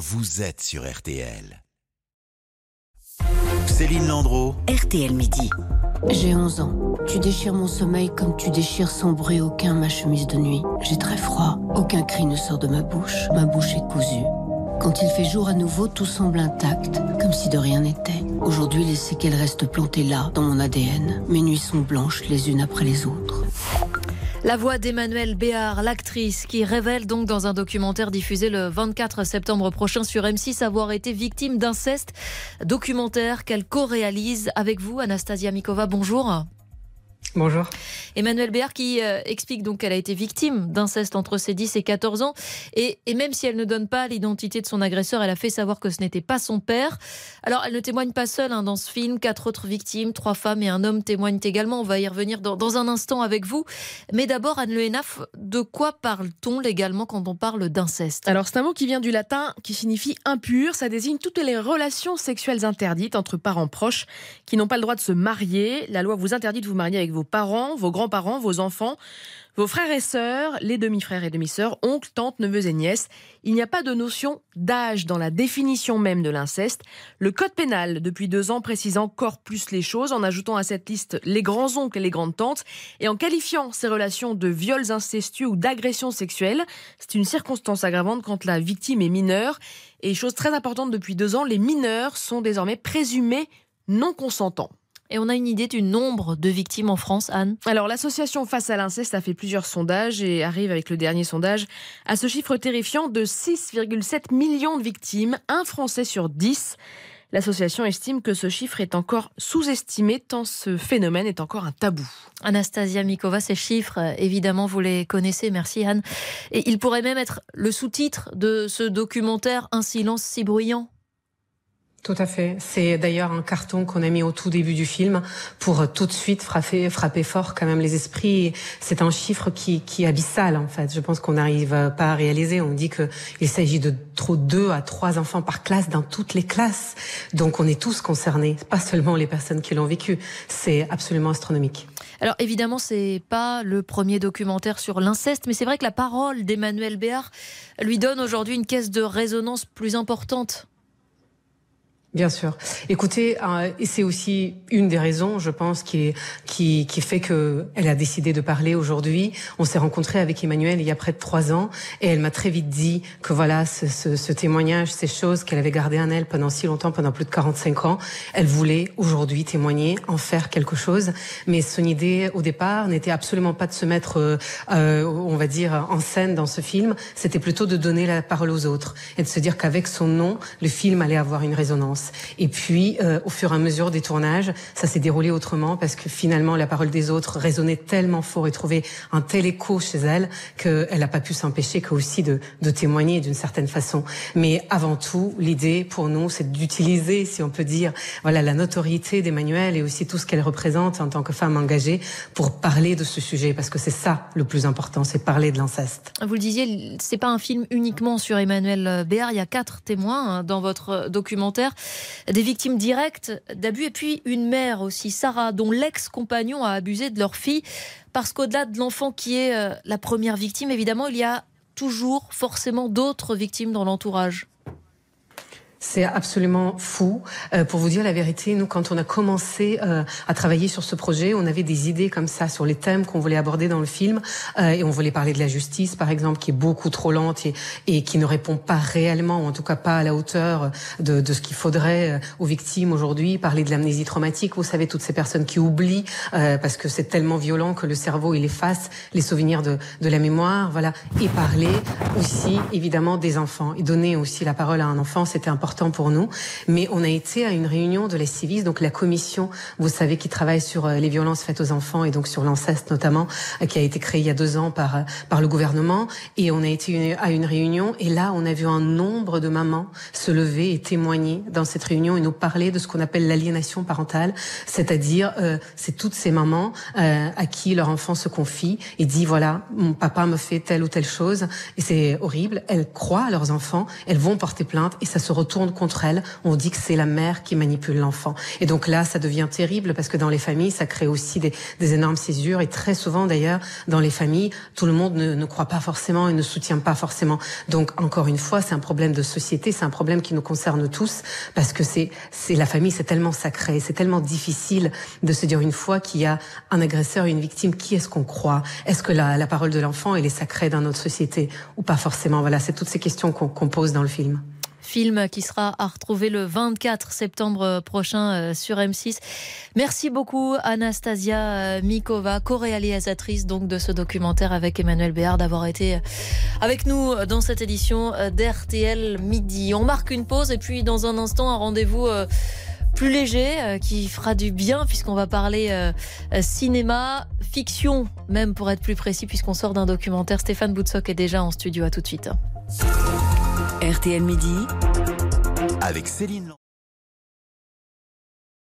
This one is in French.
vous êtes sur RTL. Céline Landreau. RTL Midi. J'ai 11 ans. Tu déchires mon sommeil comme tu déchires sans bruit aucun ma chemise de nuit. J'ai très froid. Aucun cri ne sort de ma bouche. Ma bouche est cousue. Quand il fait jour à nouveau, tout semble intact, comme si de rien n'était. Aujourd'hui, les séquelles restent plantées là, dans mon ADN. Mes nuits sont blanches les unes après les autres. La voix d'Emmanuel Béard, l'actrice, qui révèle donc dans un documentaire diffusé le 24 septembre prochain sur M6 avoir été victime d'inceste. Documentaire qu'elle co-réalise avec vous, Anastasia Mikova. Bonjour. Bonjour. Emmanuel Béard qui euh, explique donc qu'elle a été victime d'inceste entre ses 10 et 14 ans. Et, même si elle ne donne pas l'identité de son agresseur, elle a fait savoir que ce n'était pas son père. Alors, elle ne témoigne pas seule hein, dans ce film. Quatre autres victimes, trois femmes et un homme témoignent également. On va y revenir dans, un instant avec vous. Mais d'abord, Anne Le Henaf, de quoi parle-t-on légalement quand on parle d'inceste? Alors, c'est un mot qui vient du latin qui signifie impur. Ça désigne toutes les relations sexuelles interdites entre parents proches qui n'ont pas le droit de se marier. La loi vous interdit de vous marier avec vos parents, vos grands-parents, vos enfants, vos frères et sœurs, les demi-frères et demi-sœurs, oncles, tantes, neveux et nièces. Il n'y a pas de notion d'âge dans la définition même de l'inceste. Le code pénal, depuis deux ans, précise encore plus les choses en ajoutant à cette liste les grands-oncles et les grandes-tantes et en qualifiant ces relations de viols incestueux ou d'agressions sexuelles. C'est une circonstance aggravante quand la victime est mineure. Et chose très importante depuis deux ans, les mineurs sont désormais présumés non consentants. Et on a une idée du nombre de victimes en France, Anne? Alors, l'association Face à l'inceste a fait plusieurs sondages et arrive avec le dernier sondage à ce chiffre terrifiant de 6,7 millions de victimes, un Français sur 10. L'association estime que ce chiffre est encore sous-estimé tant ce phénomène est encore un tabou. Anastasia Mikova, ces chiffres, évidemment, vous les connaissez. Merci Anne. Et il pourrait même être le sous-titre de ce documentaire Un silence si bruyant. Tout à fait. C'est d'ailleurs un carton qu'on a mis au tout début du film pour tout de suite frapper, frapper fort quand même les esprits. C'est un chiffre qui, qui est abyssal en fait. Je pense qu'on n'arrive pas à réaliser. On dit qu'il s'agit de trop deux à trois enfants par classe dans toutes les classes. Donc on est tous concernés, pas seulement les personnes qui l'ont vécu. C'est absolument astronomique. Alors évidemment, c'est pas le premier documentaire sur l'inceste, mais c'est vrai que la parole d'Emmanuel Béard lui donne aujourd'hui une caisse de résonance plus importante. Bien sûr. Écoutez, euh, c'est aussi une des raisons, je pense, qui, qui, qui fait que elle a décidé de parler aujourd'hui. On s'est rencontré avec Emmanuel il y a près de trois ans, et elle m'a très vite dit que voilà, ce, ce, ce témoignage, ces choses qu'elle avait gardées en elle pendant si longtemps, pendant plus de 45 ans, elle voulait aujourd'hui témoigner, en faire quelque chose. Mais son idée au départ n'était absolument pas de se mettre, euh, euh on va dire, en scène dans ce film. C'était plutôt de donner la parole aux autres et de se dire qu'avec son nom, le film allait avoir une résonance. Et puis, euh, au fur et à mesure des tournages, ça s'est déroulé autrement parce que finalement, la parole des autres résonnait tellement fort et trouvait un tel écho chez elle qu'elle n'a pas pu s'empêcher que aussi de, de témoigner d'une certaine façon. Mais avant tout, l'idée pour nous, c'est d'utiliser, si on peut dire, voilà, la notoriété d'Emmanuel et aussi tout ce qu'elle représente en tant que femme engagée pour parler de ce sujet parce que c'est ça le plus important, c'est parler de l'inceste. Vous le disiez, c'est pas un film uniquement sur Emmanuel Béard. Il y a quatre témoins hein, dans votre documentaire des victimes directes d'abus et puis une mère aussi, Sarah, dont l'ex-compagnon a abusé de leur fille. Parce qu'au-delà de l'enfant qui est euh, la première victime, évidemment, il y a toujours forcément d'autres victimes dans l'entourage. C'est absolument fou. Euh, pour vous dire la vérité, nous, quand on a commencé euh, à travailler sur ce projet, on avait des idées comme ça sur les thèmes qu'on voulait aborder dans le film. Euh, et on voulait parler de la justice, par exemple, qui est beaucoup trop lente et, et qui ne répond pas réellement, ou en tout cas pas à la hauteur de, de ce qu'il faudrait euh, aux victimes aujourd'hui. Parler de l'amnésie traumatique, vous savez, toutes ces personnes qui oublient euh, parce que c'est tellement violent que le cerveau, il efface les souvenirs de, de la mémoire. Voilà. Et parler aussi, évidemment, des enfants. Et donner aussi la parole à un enfant, c'était important pour nous. Mais on a été à une réunion de la Civis, donc la commission, vous savez, qui travaille sur euh, les violences faites aux enfants et donc sur l'inceste notamment, euh, qui a été créée il y a deux ans par, euh, par le gouvernement. Et on a été à une réunion et là, on a vu un nombre de mamans se lever et témoigner dans cette réunion et nous parler de ce qu'on appelle l'aliénation parentale, c'est-à-dire euh, c'est toutes ces mamans euh, à qui leur enfant se confie et dit voilà, mon papa me fait telle ou telle chose et c'est horrible. Elles croient à leurs enfants, elles vont porter plainte et ça se retourne contre elle. On dit que c'est la mère qui manipule l'enfant. Et donc là, ça devient terrible parce que dans les familles, ça crée aussi des, énormes césures. Et très souvent, d'ailleurs, dans les familles, tout le monde ne, croit pas forcément et ne soutient pas forcément. Donc, encore une fois, c'est un problème de société, c'est un problème qui nous concerne tous parce que c'est, c'est la famille, c'est tellement sacré, c'est tellement difficile de se dire une fois qu'il y a un agresseur et une victime, qui est-ce qu'on croit? Est-ce que la, la parole de l'enfant, elle est sacrée dans notre société ou pas forcément? Voilà, c'est toutes ces questions qu'on pose dans le film film qui sera à retrouver le 24 septembre prochain euh, sur M6. Merci beaucoup Anastasia euh, Mikova, co-réalisatrice donc de ce documentaire avec Emmanuel Béard d'avoir été euh, avec nous dans cette édition d'RTL Midi. On marque une pause et puis dans un instant un rendez-vous plus léger qui fera du bien puisqu'on va parler cinéma, fiction même pour être plus précis puisqu'on sort d'un documentaire. Stéphane Boutsock est déjà en studio. À tout de suite. RTL Midi. Avec Céline